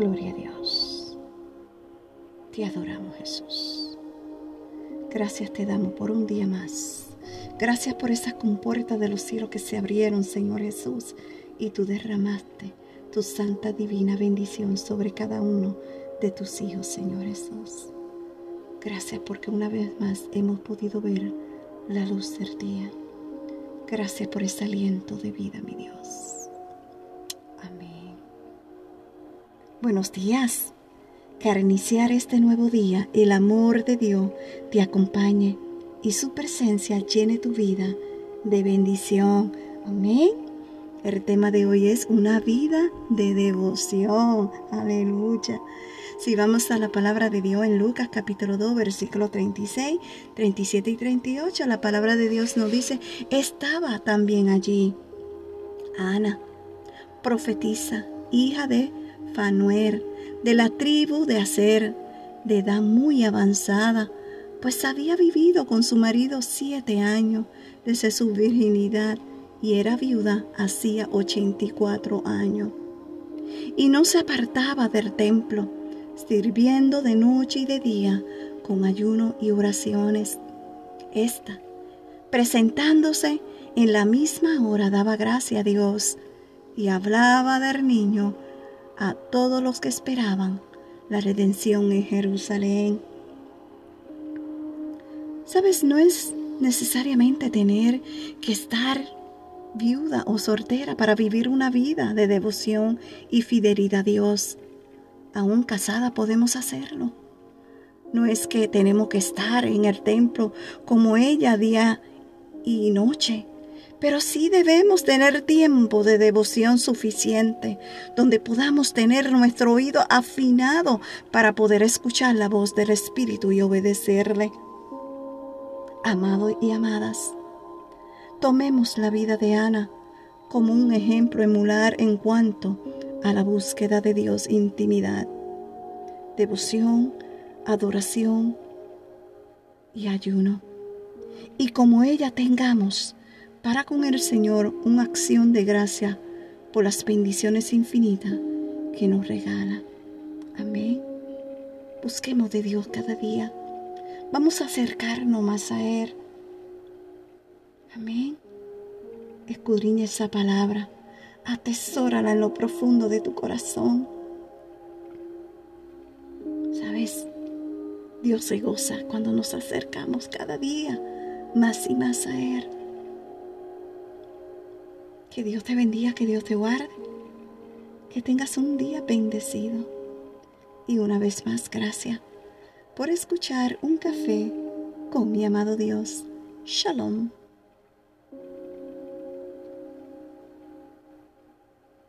Gloria a Dios. Te adoramos Jesús. Gracias te damos por un día más. Gracias por esas compuertas de los cielos que se abrieron, Señor Jesús, y tú derramaste tu santa divina bendición sobre cada uno de tus hijos, Señor Jesús. Gracias porque una vez más hemos podido ver la luz del día. Gracias por ese aliento de vida, mi Dios. Amén. Buenos días. Que al iniciar este nuevo día, el amor de Dios te acompañe y su presencia llene tu vida de bendición. Amén. El tema de hoy es una vida de devoción. Aleluya. Si vamos a la palabra de Dios en Lucas capítulo 2, versículo 36, 37 y 38, la palabra de Dios nos dice, estaba también allí Ana, profetisa, hija de Fanuer, de la tribu de Aser, de edad muy avanzada, pues había vivido con su marido siete años desde su virginidad y era viuda hacía 84 años. Y no se apartaba del templo, sirviendo de noche y de día con ayuno y oraciones. Esta, presentándose en la misma hora, daba gracia a Dios y hablaba del niño a todos los que esperaban la redención en Jerusalén. Sabes, no es necesariamente tener que estar viuda o soltera para vivir una vida de devoción y fidelidad a Dios. Aún casada podemos hacerlo. No es que tenemos que estar en el templo como ella día y noche, pero sí debemos tener tiempo de devoción suficiente, donde podamos tener nuestro oído afinado para poder escuchar la voz del Espíritu y obedecerle. Amados y amadas, Tomemos la vida de Ana como un ejemplo emular en cuanto a la búsqueda de Dios, intimidad, devoción, adoración y ayuno. Y como ella tengamos para con el Señor una acción de gracia por las bendiciones infinitas que nos regala. Amén. Busquemos de Dios cada día. Vamos a acercarnos más a Él Amén. Escudriña esa palabra. Atesórala en lo profundo de tu corazón. ¿Sabes? Dios se goza cuando nos acercamos cada día más y más a Él. Que Dios te bendiga, que Dios te guarde. Que tengas un día bendecido. Y una vez más, gracias por escuchar un café con mi amado Dios. Shalom.